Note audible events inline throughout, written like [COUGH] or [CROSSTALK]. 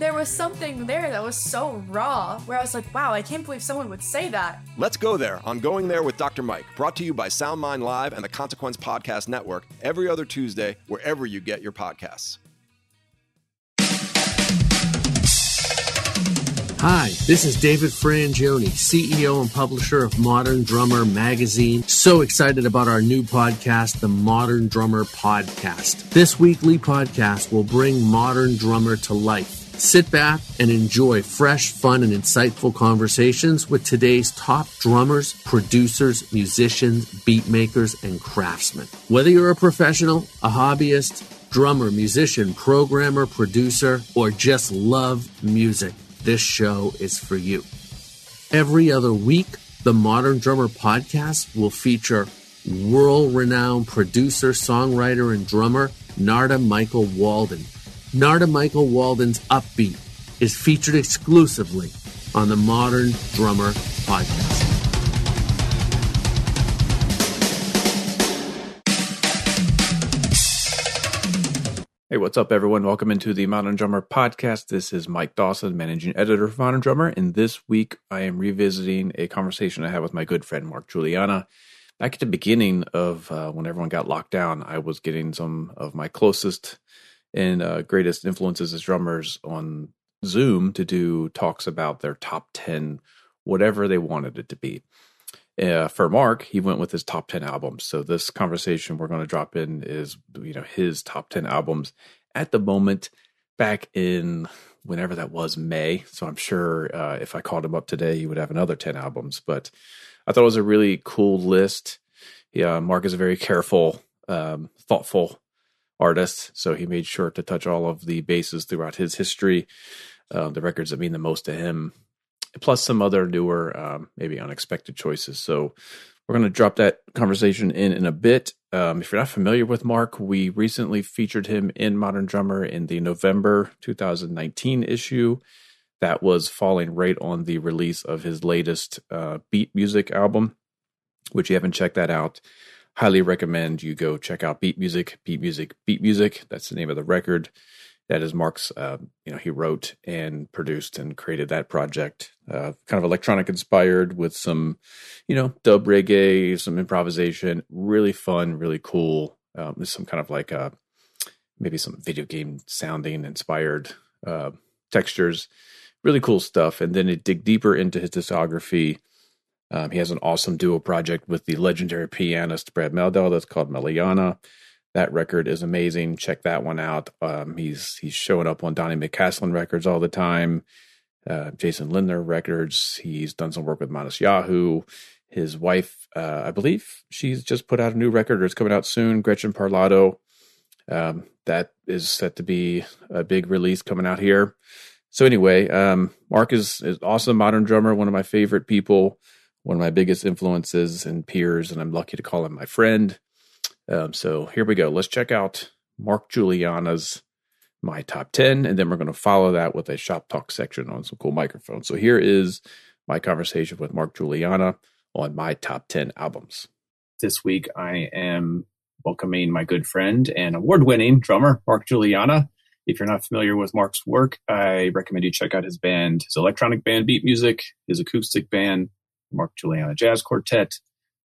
there was something there that was so raw where I was like, wow, I can't believe someone would say that. Let's go there on Going There with Dr. Mike, brought to you by SoundMind Live and the Consequence Podcast Network every other Tuesday, wherever you get your podcasts. Hi, this is David Frangioni, CEO and publisher of Modern Drummer Magazine. So excited about our new podcast, the Modern Drummer Podcast. This weekly podcast will bring Modern Drummer to life Sit back and enjoy fresh, fun, and insightful conversations with today's top drummers, producers, musicians, beat makers, and craftsmen. Whether you're a professional, a hobbyist, drummer, musician, programmer, producer, or just love music, this show is for you. Every other week, the Modern Drummer podcast will feature world renowned producer, songwriter, and drummer Narada Michael Walden Narada Michael Walden's Upbeat is featured exclusively on the Modern Drummer podcast. Hey, what's up, everyone? Welcome into the Modern Drummer podcast. This is Mike Dawson, managing editor of Modern Drummer, and this week I am revisiting a conversation I had with my good friend Mark Guiliana. Back at the beginning of uh, when everyone got locked down, I was getting some of my closest and uh, greatest influences as drummers on Zoom to do talks about their top 10, whatever they wanted it to be. Uh, for Mark, he went with his top 10 albums. So this conversation we're going to drop in is, you know, his top 10 albums at the moment back in whenever that was May. So I'm sure uh, if I called him up today, he would have another 10 albums. But I thought it was a really cool list. Yeah, Mark is a very careful, um, thoughtful artist, so he made sure to touch all of the bases throughout his history, uh, the records that mean the most to him, plus some other newer, um, maybe unexpected choices. So we're going to drop that conversation in in a bit. Um, if you're not familiar with Mark, we recently featured him in Modern Drummer in the November 2019 issue. That was falling right on the release of his latest uh, beat music album, which you haven't checked that out highly recommend you go check out Beat Music, Beat Music, Beat Music. That's the name of the record. That is Mark's. Uh, you know, he wrote and produced and created that project. Uh, kind of electronic inspired with some, you know, dub reggae, some improvisation. Really fun, really cool. Um, there's some kind of like uh, maybe some video game sounding inspired uh, textures. Really cool stuff. And then it dig deeper into his discography um, he has an awesome duo project with the legendary pianist Brad Mehldau that's called Mehliana. That record is amazing. Check that one out. Um, he's he's showing up on Donny McCaslin records all the time. Uh, Jason Lindner records. He's done some work with Matisyahu. His wife, uh, I believe, she's just put out a new record or it's coming out soon. Gretchen Parlato. Um, that is set to be a big release coming out here. So anyway, um, Mark is is awesome modern drummer, one of my favorite people one of my biggest influences and peers, and I'm lucky to call him my friend. Um, so here we go. Let's check out Mark Guiliana's My Top 10, and then we're going to follow that with a shop talk section on some cool microphones. So here is my conversation with Mark Guiliana on my top 10 albums. This week, I am welcoming my good friend and award winning drummer, Mark Guiliana. If you're not familiar with Mark's work, I recommend you check out his band, his electronic band Beat Music, his acoustic band, Mark Guiliana Jazz Quartet,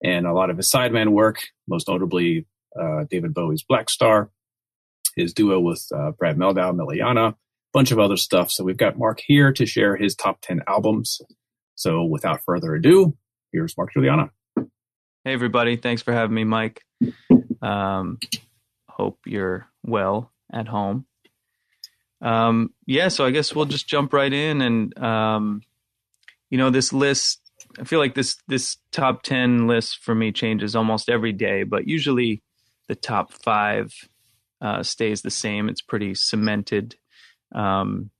and a lot of his sideman work, most notably uh, David Bowie's Blackstar, his duo with uh, Brad Mehldau, Mehliana, a bunch of other stuff. So we've got Mark here to share his top 10 albums. So without further ado, here's Mark Guiliana. Hey, everybody. Thanks for having me, Mike. Um, hope you're well at home. Um, yeah, so I guess we'll just jump right in. And, um, you know, this list, I feel like this, this top 10 list for me changes almost every day, but usually the top five uh, stays the same. It's pretty cemented. Um,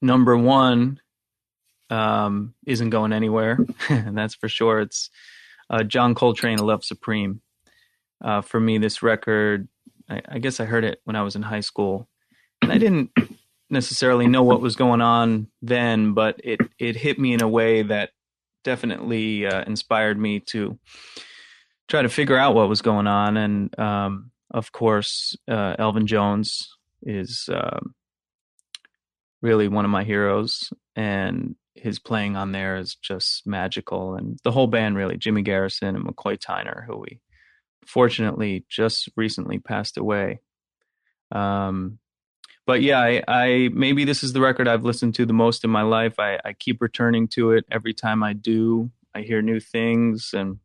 number one um, isn't going anywhere, and [LAUGHS] that's for sure. It's uh, John Coltrane, "Love Supreme." Uh, for me, this record, I, I, guess I heard it when I was in high school, and I didn't necessarily know what was going on then, but it it hit me in a way that definitely uh, inspired me to try to figure out what was going on. And um, of course, uh, Elvin Jones is um, really one of my heroes, and his playing on there is just magical. And the whole band, really, Jimmy Garrison and McCoy Tyner, who we fortunately just recently passed away. Um, but yeah, I, I, maybe this is the record I've listened to the most in my life. I, I keep returning to it every time I do. I hear new things, and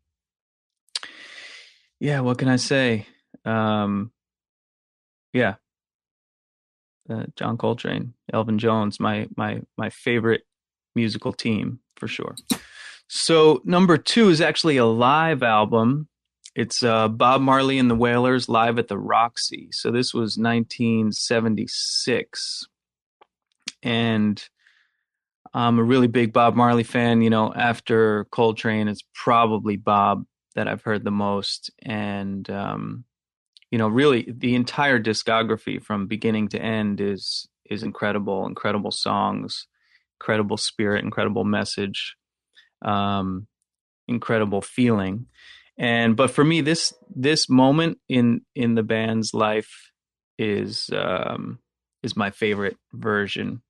yeah, what can I say? Um, yeah, uh, John Coltrane, Elvin Jones, my my my favorite musical team for sure. So number two is actually a live album. It's uh, Bob Marley and the Wailers live at the Roxy. So this was 1976, and I'm a really big Bob Marley fan. You know, after Coltrane, it's probably Bob that I've heard the most, and um, you know, really the entire discography from beginning to end is is incredible. Incredible songs, incredible spirit, incredible message, um, incredible feeling. And but for me, this this moment in in the band's life is um, is my favorite version.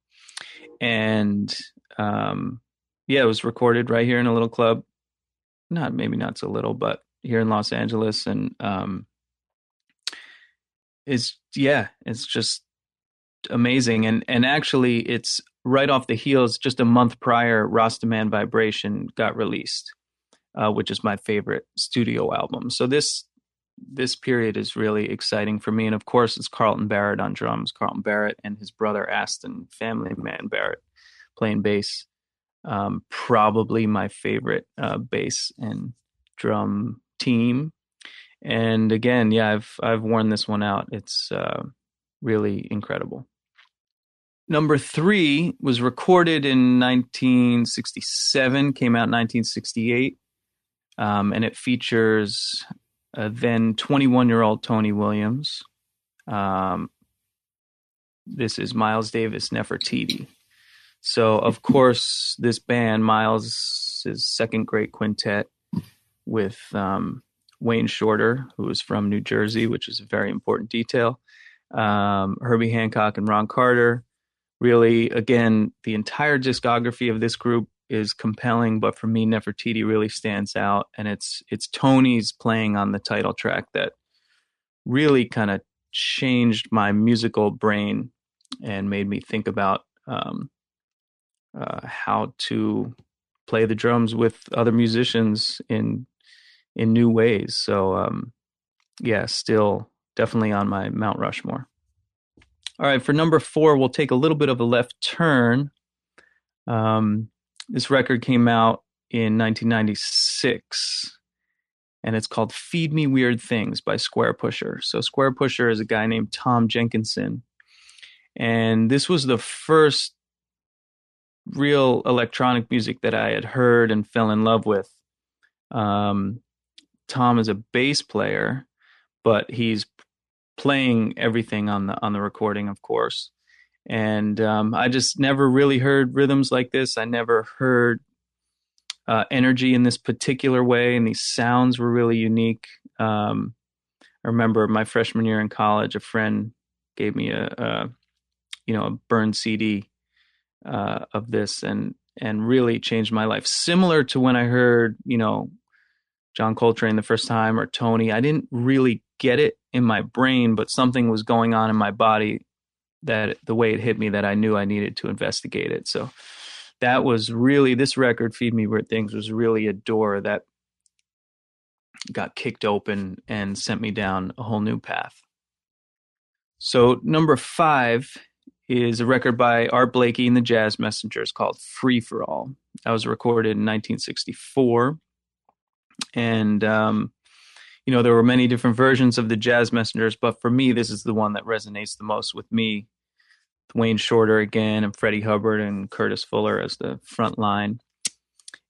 And um, yeah, it was recorded right here in a little club. Not maybe not so little, but here in Los Angeles, and um, is yeah, it's just amazing. And and actually, it's right off the heels. Just a month prior, Rastaman Vibration got released, uh, which is my favorite studio album. So this this period is really exciting for me. And of course, it's Carlton Barrett on drums, Carlton Barrett and his brother Aston, family man Barrett, playing bass. Um, probably my favorite uh, bass and drum team and again, yeah, I've I've worn this one out. It's uh, really incredible. Number three was recorded in 1967, came out in 1968, um, and it features a then 21 year old Tony Williams. Um, this is Miles Davis Nefertiti. So, of [LAUGHS] course, this band, Miles' second great quintet with um, Wayne Shorter, who is from New Jersey, which is a very important detail. Um, Herbie Hancock and Ron Carter. Really, again, the entire discography of this group is compelling, but for me, Nefertiti really stands out, and it's it's Tony's playing on the title track that really kind of changed my musical brain and made me think about um, uh, how to play the drums with other musicians in in new ways. So um, yeah, still definitely on my Mount Rushmore. All right, for number four, we'll take a little bit of a left turn. Um, this record came out in 1996, and it's called "Feed Me Weird Things" by Squarepusher. So Squarepusher is a guy named Tom Jenkinson, and this was the first real electronic music that I had heard and fell in love with. Um, Tom is a bass player, but he's playing everything on the on the recording, of course. And um, I just never really heard rhythms like this. I never heard uh, energy in this particular way, and these sounds were really unique. Um, I remember my freshman year in college, a friend gave me a, a you know a burned CD uh, of this, and and really changed my life. Similar to when I heard you know John Coltrane the first time or Tony, I didn't really get it in my brain, but something was going on in my body that the way it hit me that I knew I needed to investigate it. So that was really this record, Feed Me Weird Things, was really a door that got kicked open and sent me down a whole new path. So number five is a record by Art Blakey and the Jazz Messengers called Free for All. That was recorded in 1964. And, um, you know, there were many different versions of the Jazz Messengers, but for me, this is the one that resonates the most with me. Wayne Shorter again, and Freddie Hubbard and Curtis Fuller as the front line.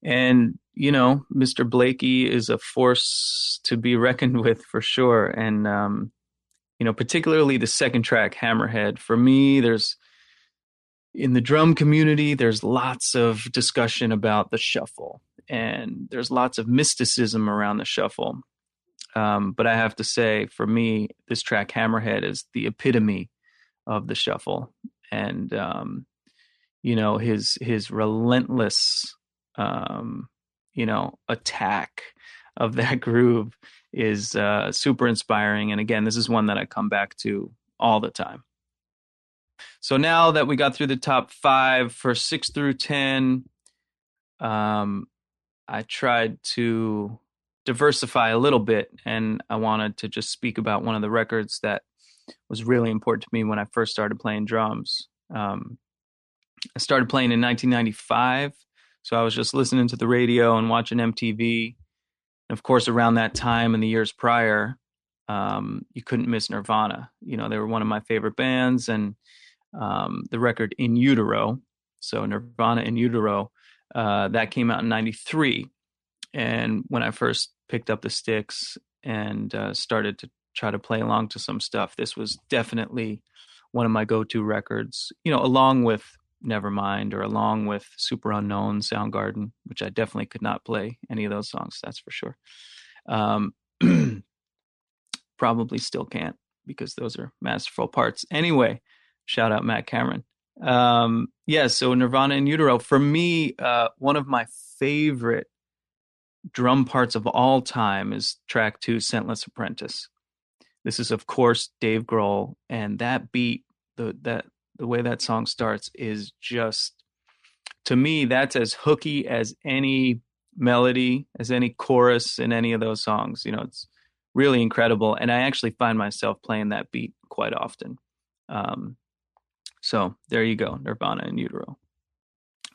And, you know, Mr. Blakey is a force to be [LAUGHS] reckoned with for sure. And, um, you know, particularly the second track, Hammerhead. For me, there's in the drum community, there's lots of discussion about the shuffle, and there's lots of mysticism around the shuffle. Um, but I have to say, for me, this track, Hammerhead, is the epitome of the shuffle, and um, you know his his relentless, um, you know, attack of that [LAUGHS] groove is uh, super inspiring. And again, this is one that I come back to all the time. So now that we got through the top five for six through 10, um, I tried to diversify a little bit and I wanted to just speak about one of the records that was really important to me when I first started playing drums. Um, I started playing in 1995, so I was just listening to the radio and watching MTV and of course, around that time and the years prior, um, you couldn't miss Nirvana. You know, they were one of my favorite bands, and um, the record In Utero, so Nirvana In Utero, uh, that came out in '93. And when I first picked up the sticks and uh, started to try to play along to some stuff, this was definitely one of my go-to records. You know, along with Nevermind or along with Super Superunknown, Soundgarden, which I definitely could not play any of those songs, that's for sure. Um, [CLEARS THROAT] probably still can't because those are masterful parts. Anyway, shout out Matt Cameron. Um, yeah, so Nirvana in Utero, for me, uh, one of my favorite drum parts of all time is track two, Scentless Apprentice. This is, of course, Dave Grohl, and that beat, the that the way that song starts is just to me that's as hooky as any melody as any chorus in any of those songs. You know it's really incredible and i actually find myself playing that beat quite often. Um, so there you go nirvana in utero.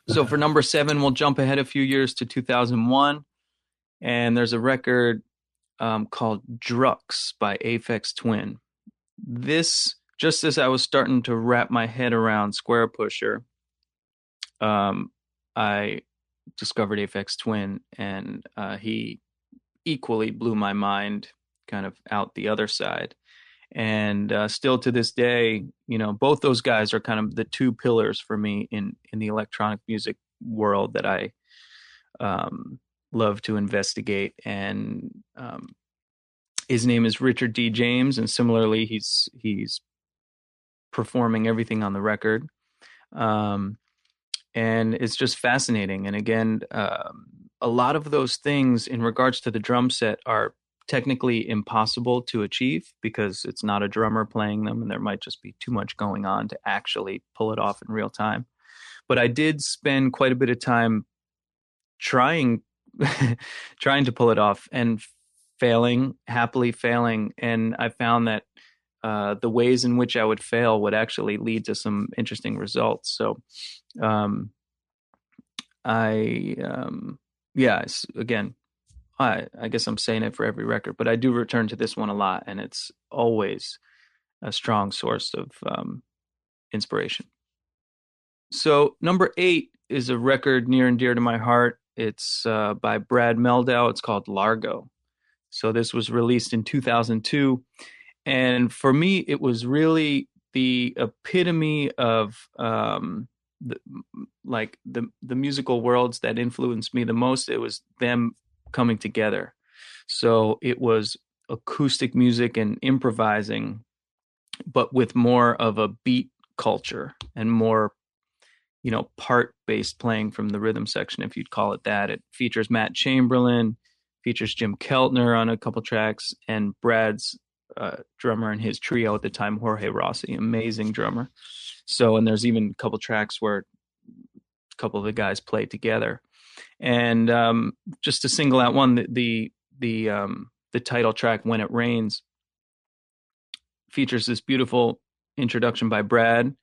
So for number seven we'll jump ahead a few years to 2001 and there's a record um, called Drukqs by aphex twin this just as I was starting to wrap my head around Squarepusher, um, I discovered Aphex Twin, and uh, he equally blew my mind kind of out the other side. And uh, still to this day, you know, both those guys are kind of the two pillars for me in in the electronic music world that I um, love to investigate. And um, his name is Richard D. James, and similarly, he's he's performing everything on the record. Um, and it's just fascinating. And again, um, a lot of those things in regards to the drum set are technically impossible to achieve because it's not a drummer playing them and there might just be too much going on to actually pull it off in real time. But I did spend quite a bit of time trying [LAUGHS] trying to pull it off and failing, happily failing. And I found that uh, the ways in which I would fail would actually lead to some interesting results. So, um, I, um, yeah, again, I, I guess I'm saying it for every record, but I do return to this one a lot, and it's always a strong source of um, inspiration. So, number eight is a record near and dear to my heart. It's uh, by Brad Mehldau. It's called Largo. So, this was released in 2002 and for me, it was really the epitome of um, the, like the the musical worlds that influenced me the most. It was them coming together. So it was acoustic music and improvising, but with more of a beat culture and more, you know, part based playing from the rhythm section, if you'd call it that. It features Matt Chamberlain, features Jim Keltner on a couple tracks, and Brad's uh, drummer and his trio at the time, Jorge Rossy, amazing drummer. So, and there's even a couple tracks where a couple of the guys play together. And um, just to single out one, the the the, um, the title track "When It Rains" features this beautiful introduction by Brad,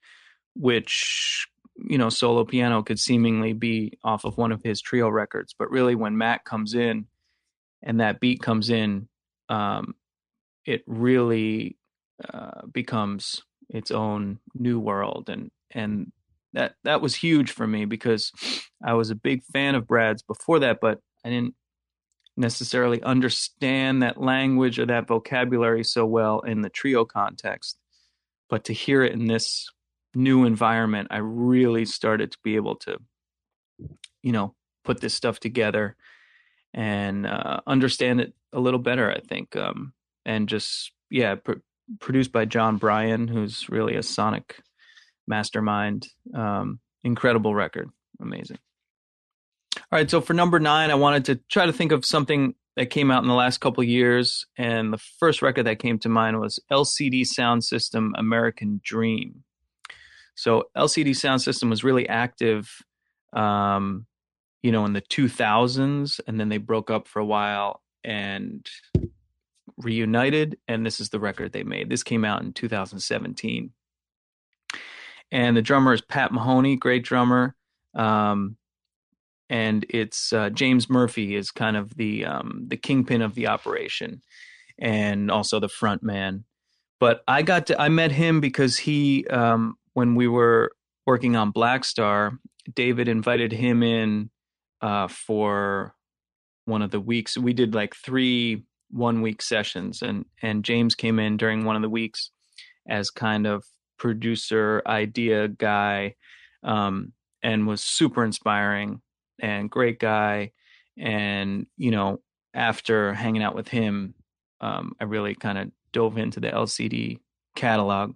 which you know solo piano could seemingly be off of one of his trio records, but really when Matt comes in and that beat comes in, um, it really uh, becomes its own new world, and and that that was huge for me because I was a big fan of Brad's before that, but I didn't necessarily understand that language or that vocabulary so well in the trio context. But to hear it in this new environment, I really started to be able to, you know, put this stuff together and uh, understand it a little better. I think, um, and just yeah, pr- produced by Jon Brion, who's really a sonic mastermind. Um, incredible record, amazing. All right, so for number nine, I wanted to try to think of something that came out in the last couple years, and the first record that came to mind was LCD Soundsystem American Dream. So LCD Soundsystem was really active, um, you know, in the 2000s, and then they broke up for a while and reunited, and this is the record they made. This came out in 2017 and the drummer is Pat Mahoney, great drummer. Um, and it's uh, James Murphy is kind of the um, the kingpin of the operation, and also the front man. But I got to I met him because he um, when we were working on Blackstar, David invited him in uh, for one of the weeks. We did like three one week sessions, and and James came in during one of the weeks as kind of producer, idea guy, um, and was super inspiring and great guy. And, you know, after hanging out with him, um, I really kind of dove into the LCD catalog.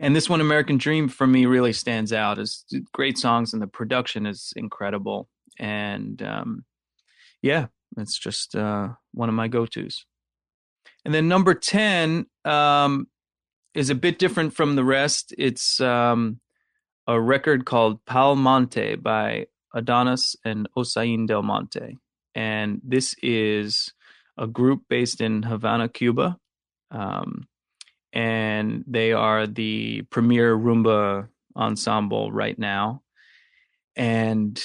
And this one, American Dream, for me, really stands out. as great songs, and the production is incredible. And um, yeah, it's just uh, one of my go tos. And then number 10, um, is a bit different from the rest. It's um, a record called Pal Monte by Adonis and Osain Del Monte. And this is a group based in Havana, Cuba. Um, and they are the premier rumba ensemble right now. And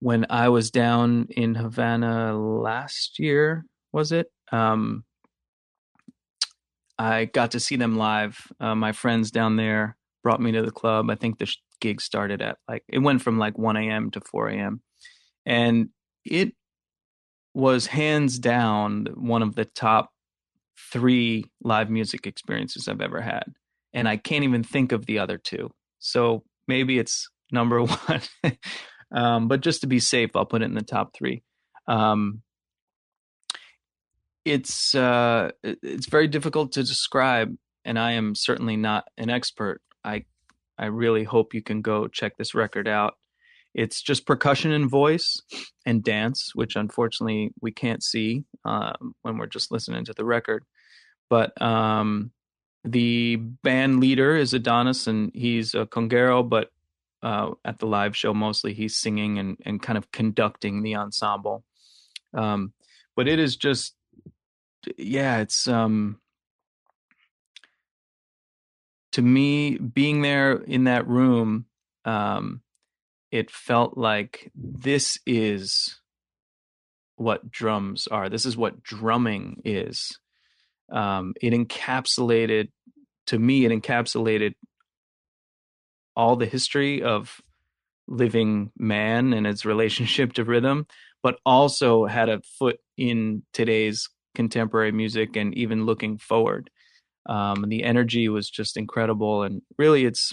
when I was down in Havana last year, was it? Um, I got to see them live. Uh, my friends down there brought me to the club. I think the gig started at like it went from like 1 a.m. to 4 a.m. and it was hands down one of the top three live music experiences I've ever had, and I can't even think of the other two. So maybe it's number [LAUGHS] one, um, but just to be safe, I'll put it in the top three. Um, it's uh, it's very difficult to describe, and I am certainly not an expert. I I really hope you can go check this record out. It's just percussion and voice and dance, which unfortunately we can't see um, when we're just listening to the record. But um, the band leader is Adonis, and he's a conguero, but uh, at the live show mostly he's singing and, and kind of conducting the ensemble. Um, but it is just yeah, it's um to me being there in that room um it felt like this is what drums are. This is what drumming is. Um it encapsulated to me it encapsulated all the history of living man and its relationship to rhythm but also had a foot in today's contemporary music and even looking forward. Um, and the energy was just incredible. And really, it's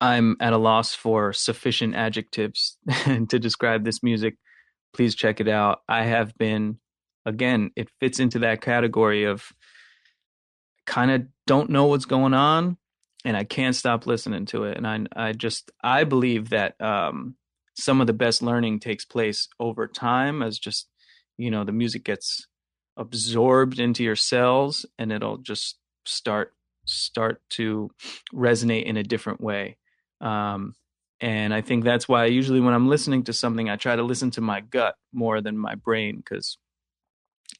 I'm at a loss for sufficient adjectives [LAUGHS] to describe this music. Please check it out. I have been, again, it fits into that category of kind of don't know what's going on and I can't stop listening to it. And I, I just, I believe that um, some of the best learning takes place over time as just, you know, the music gets absorbed into your cells and it'll just start start to resonate in a different way um, and i think that's why usually when i'm listening to something i try to listen to my gut more than my brain because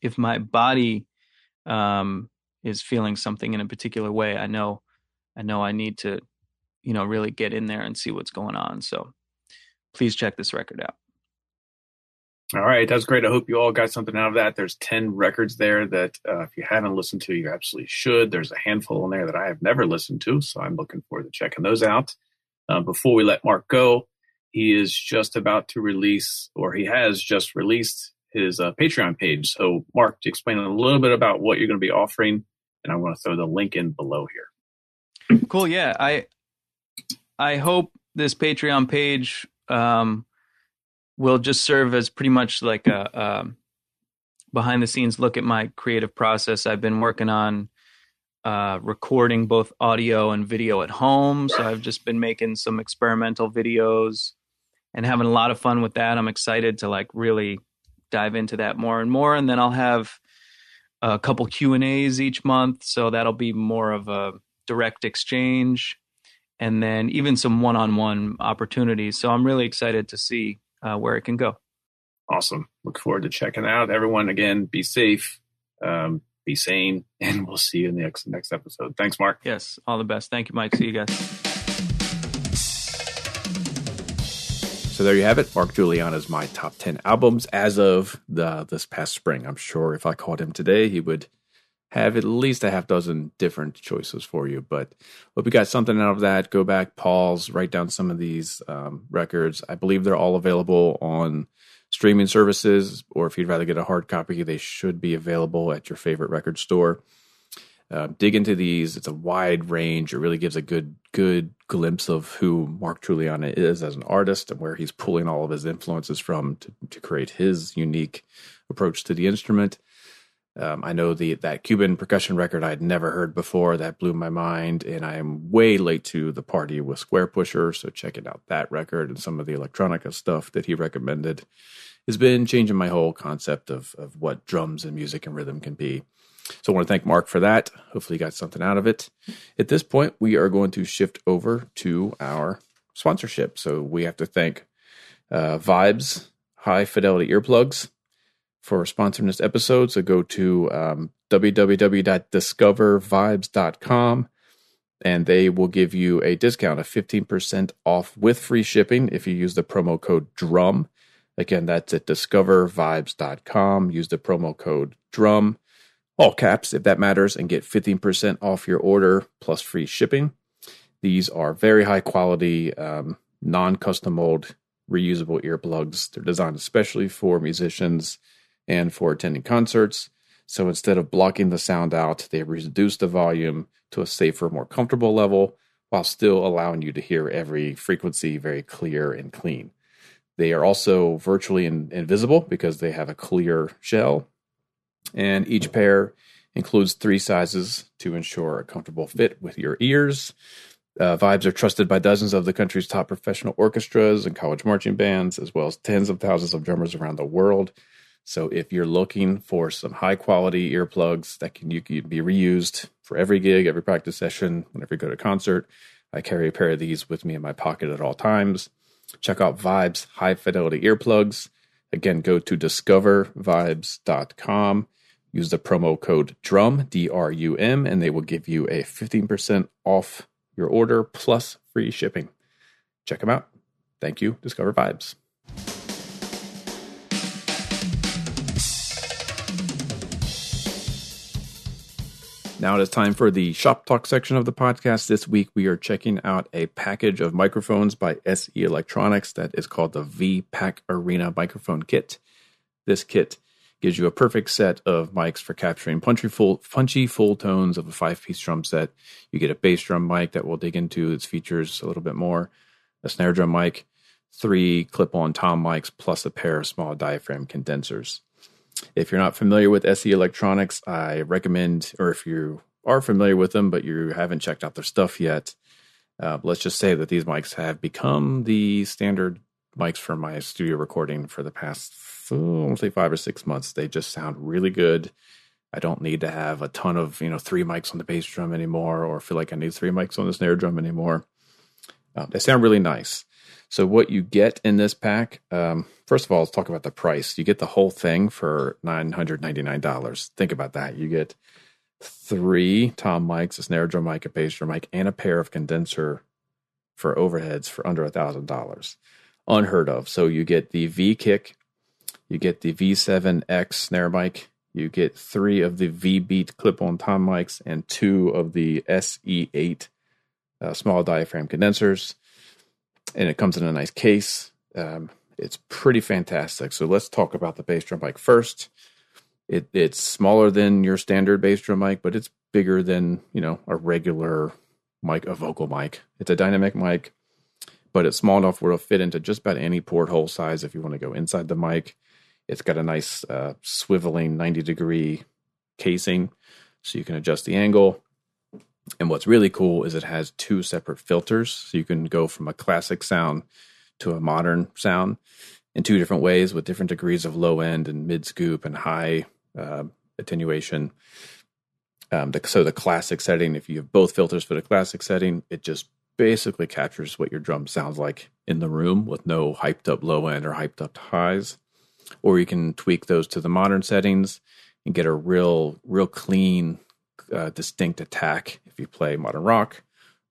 if my body um, is feeling something in a particular way i know i know i need to you know really get in there and see what's going on so please check this record out all right, that's great. I hope you all got something out of that. There's 10 records there that uh, if you haven't listened to, you absolutely should. There's a handful in there that I have never listened to, so I'm looking forward to checking those out. Uh, before we let Mark go, he is just about to release, or he has just released his uh, Patreon page. So, Mark, to explain a little bit about what you're going to be offering, and I'm going to throw the link in below here. Cool. Yeah, I I hope this Patreon page um, will just serve as pretty much like a, a behind the scenes look at my creative process. I've been working on uh, recording both audio and video at home. So I've just been making some experimental videos and having a lot of fun with that. I'm excited to like really dive into that more and more. And then I'll have a couple Q and A's each month. So that'll be more of a direct exchange and then even some one-on-one opportunities. So I'm really excited to see uh, where it can go. Awesome. Look forward to checking out. Everyone, again, be safe, um, be sane, [LAUGHS] and we'll see you in the next, next episode. Thanks, Mark. Yes, all the best. Thank you, Mike. See you guys. So there you have it. Mark Guiliana's my top 10 albums as of the this past spring. I'm sure if I called him today, he would have at least a half dozen different choices for you. But hope you got something out of that. Go back, pause, write down some of these um, records. I believe they're all available on streaming services, or if you'd rather get a hard copy, they should be available at your favorite record store. Uh, dig into these. It's a wide range. It really gives a good good glimpse of who Mark Guiliana is as an artist and where he's pulling all of his influences from to, to create his unique approach to the instrument. Um, I know the that Cuban percussion record I had never heard before that blew my mind, and I am way late to the party with Squarepusher. So checking out that record and some of the electronica stuff that he recommended has been changing my whole concept of of what drums and music and rhythm can be. So I want to thank Mark for that. Hopefully, you got something out of it. At this point, we are going to shift over to our sponsorship. So we have to thank uh, Vibes High Fidelity Earplugs for sponsoring this episode. So go to um, www.discovervibes.com and they will give you a discount of 15% off with free shipping if you use the promo code DRUM. Again, that's at discovervibes.com. Use the promo code DRUM, all caps if that matters, and get 15% off your order plus free shipping. These are very high quality, um, non custom mold, reusable earplugs. They're designed especially for musicians and for attending concerts. So instead of blocking the sound out, they reduce the volume to a safer, more comfortable level while still allowing you to hear every frequency very clear and clean. They are also virtually in, invisible because they have a clear shell. And each pair includes three sizes to ensure a comfortable fit with your ears. Uh, Vibes are trusted by dozens of the country's top professional orchestras and college marching bands, as well as tens of thousands of drummers around the world. So if you're looking for some high quality earplugs that can you can be reused for every gig, every practice session, whenever you go to a concert, I carry a pair of these with me in my pocket at all times. Check out Vibes high fidelity earplugs. Again, go to discovervibes.com. Use the promo code DRUM, D R U M, and they will give you a 15% off your order plus free shipping. Check them out. Thank you, Discover Vibes. Now it is time for the shop talk section of the podcast. This week we are checking out a package of microphones by SE Electronics that is called the V Pack Arena Microphone Kit. This kit Gives you a perfect set of mics for capturing punchy full, punchy full tones of a five piece drum set. You get a bass drum mic that we'll dig into its features a little bit more, a snare drum mic, three clip on tom mics, plus a pair of small diaphragm condensers. If you're not familiar with SE Electronics, I recommend, or if you are familiar with them but you haven't checked out their stuff yet, uh, let's just say that these mics have become the standard mics for my studio recording for the past, oh, say five or six months. They just sound really good. I don't need to have a ton of, you know, three mics on the bass drum anymore or feel like I need three mics on the snare drum anymore. Uh, they sound really nice. So, what you get in this pack, um, first of all, let's talk about the price. You get the whole thing for $999. Think about that. You get three tom mics, a snare drum mic, a bass drum mic, and a pair of condenser for overheads for under a thousand dollars. Unheard of. So you get the V kick, you get the V7X snare mic, you get three of the V Beat clip on tom mics, and two of the SE8 uh, small diaphragm condensers. And it comes in a nice case. Um, it's pretty fantastic. So let's talk about the bass drum mic first. It, it's smaller than your standard bass drum mic, but it's bigger than you know a regular mic, a vocal mic. It's a dynamic mic, but it's small enough where it'll fit into just about any porthole size if you want to go inside the mic. It's got a nice uh, swiveling 90 degree casing, so you can adjust the angle. And what's really cool is it has two separate filters, so you can go from a classic sound to a modern sound in two different ways with different degrees of low end and mid scoop and high uh, attenuation. Um, the, so the classic setting, if you have both filters for the classic setting, it just basically captures what your drum sounds like in the room with no hyped up low end or hyped up highs. Or you can tweak those to the modern settings and get a real, real clean, uh, distinct attack you play modern rock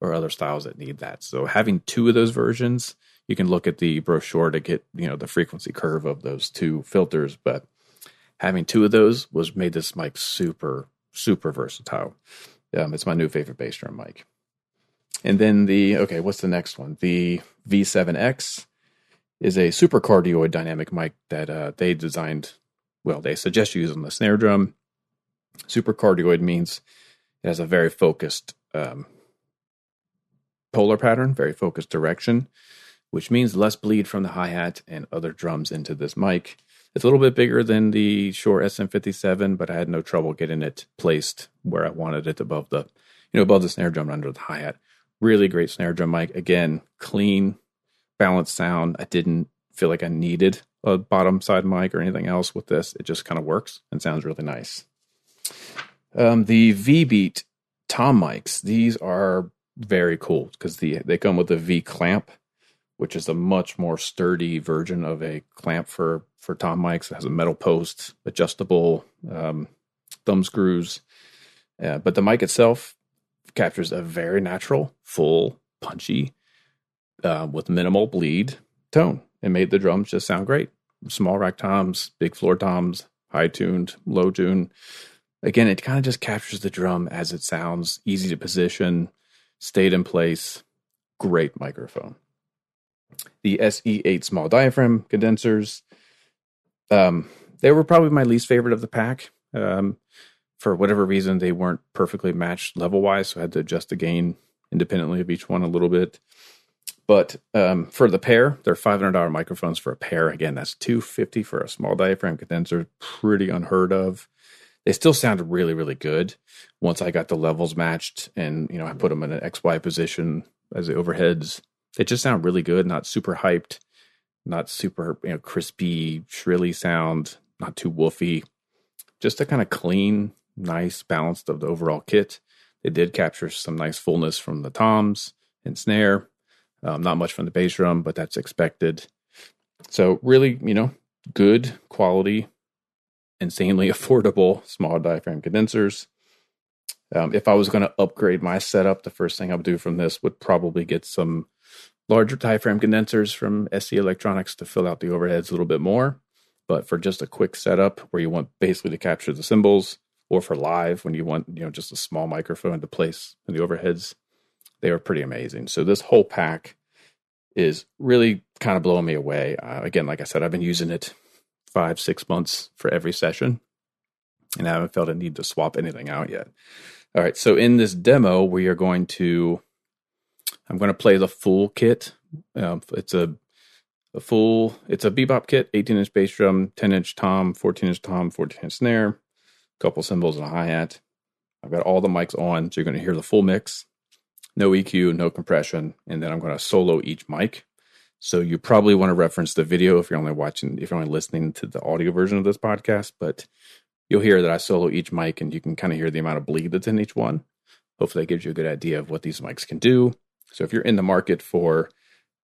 or other styles that need that. So having two of those versions, you can look at the brochure to get you know the frequency curve of those two filters, but having two of those was made this mic super super versatile. Um, it's my new favorite bass drum mic. And then the okay, what's the next one? The V7X is a super cardioid dynamic mic that uh, they designed. Well, they suggest using the snare drum. Super cardioid means it has a very focused um, polar pattern, very focused direction, which means less bleed from the hi hat and other drums into this mic. It's a little bit bigger than the Shure SM57, but I had no trouble getting it placed where I wanted it above the, you know, above the snare drum under the hi hat. Really great snare drum mic. Again, clean, balanced sound. I didn't feel like I needed a bottom side mic or anything else with this. It just kind of works and sounds really nice. Um, the V Beat tom mics. These are very cool because the they come with a V clamp which is a much more sturdy version of a clamp for for tom mics. It has a metal post, adjustable um, thumb screws, uh, but the mic itself captures a very natural, full, punchy, uh, with minimal bleed tone. It made the drums just sound great. Small rack toms, big floor toms, high tuned, low tune. Again, it kind of just captures the drum as it sounds, easy to position, stayed in place. Great microphone the SE8 small diaphragm condensers. Um, they were probably my least favorite of the pack. Um, for whatever reason, they weren't perfectly matched level wise, so I had to adjust the gain independently of each one a little bit. But um, for the pair, they're five hundred dollar microphones for a pair. Again, that's two fifty for a small diaphragm condenser. Pretty unheard of. They still sounded really, really good once I got the levels matched, and you know I put them in an X Y position as the overheads they just sound really good, not super hyped, not super, you know, crispy, shrilly sound, not too woofy. Just a kind of clean, nice, balanced of the overall kit. They did capture some nice fullness from the toms and snare. Um, not much from the bass drum, but that's expected. So really, you know, good quality, insanely [LAUGHS] affordable small diaphragm condensers. Um, if I was going to upgrade my setup, the first thing I would do from this would probably get some larger diaphragm condensers from SE Electronics to fill out the overheads a little bit more. But for just a quick setup where you want basically to capture the cymbals, or for live when you want you know just a small microphone to place in the overheads, they are pretty amazing. So this whole pack is really kind of blowing me away. Uh, again, like I said, I've been using it five, six months for every session. And I haven't felt a need to swap anything out yet. All right. So in this demo, we are going to, I'm going to play the full kit. Um, it's a, a full, it's a bebop kit, 18 inch bass drum, 10 inch tom, 14 inch tom, 14 inch snare, couple cymbals and a hi hat. I've got all the mics on, so you're going to hear the full mix. No EQ, no compression, and then I'm going to solo each mic. So you probably want to reference the video if you're only watching, if you're only listening to the audio version of this podcast. But you'll hear that I solo each mic, and you can kind of hear the amount of bleed that's in each one. Hopefully, that gives you a good idea of what these mics can do. So if you're in the market for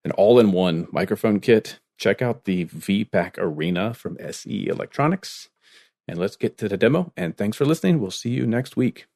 an all-in-one microphone kit, check out the V Pack Arena from SE Electronics. And let's get to the demo. And thanks for listening. We'll see you next week.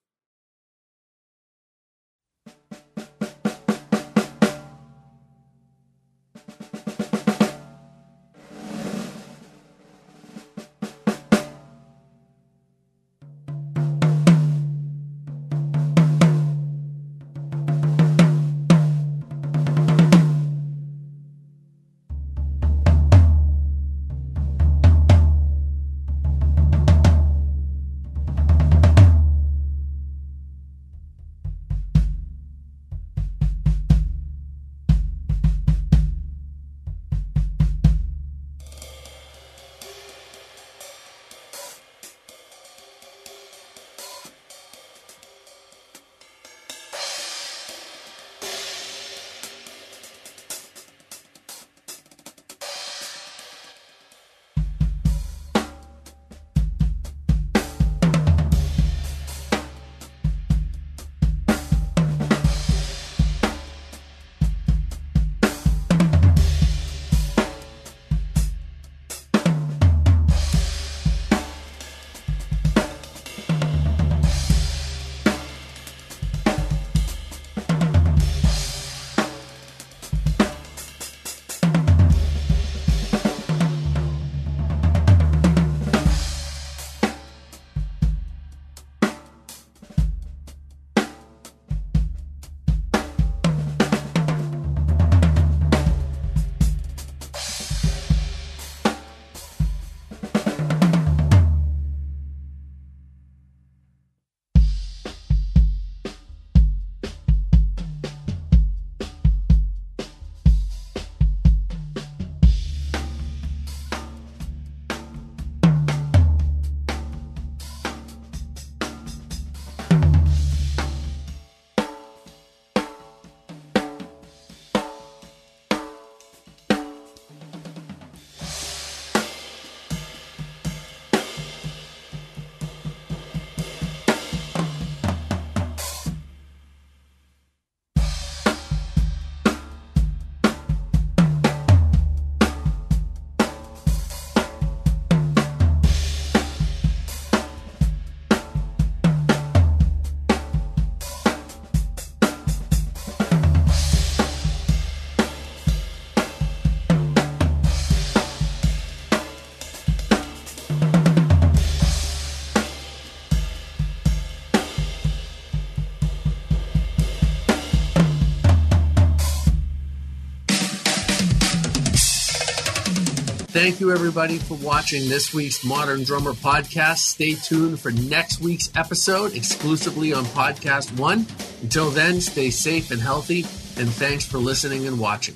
Thank you, everybody, for watching this week's Modern Drummer podcast. Stay tuned for next week's episode exclusively on Podcast One. Until then, stay safe and healthy, and thanks for listening and watching.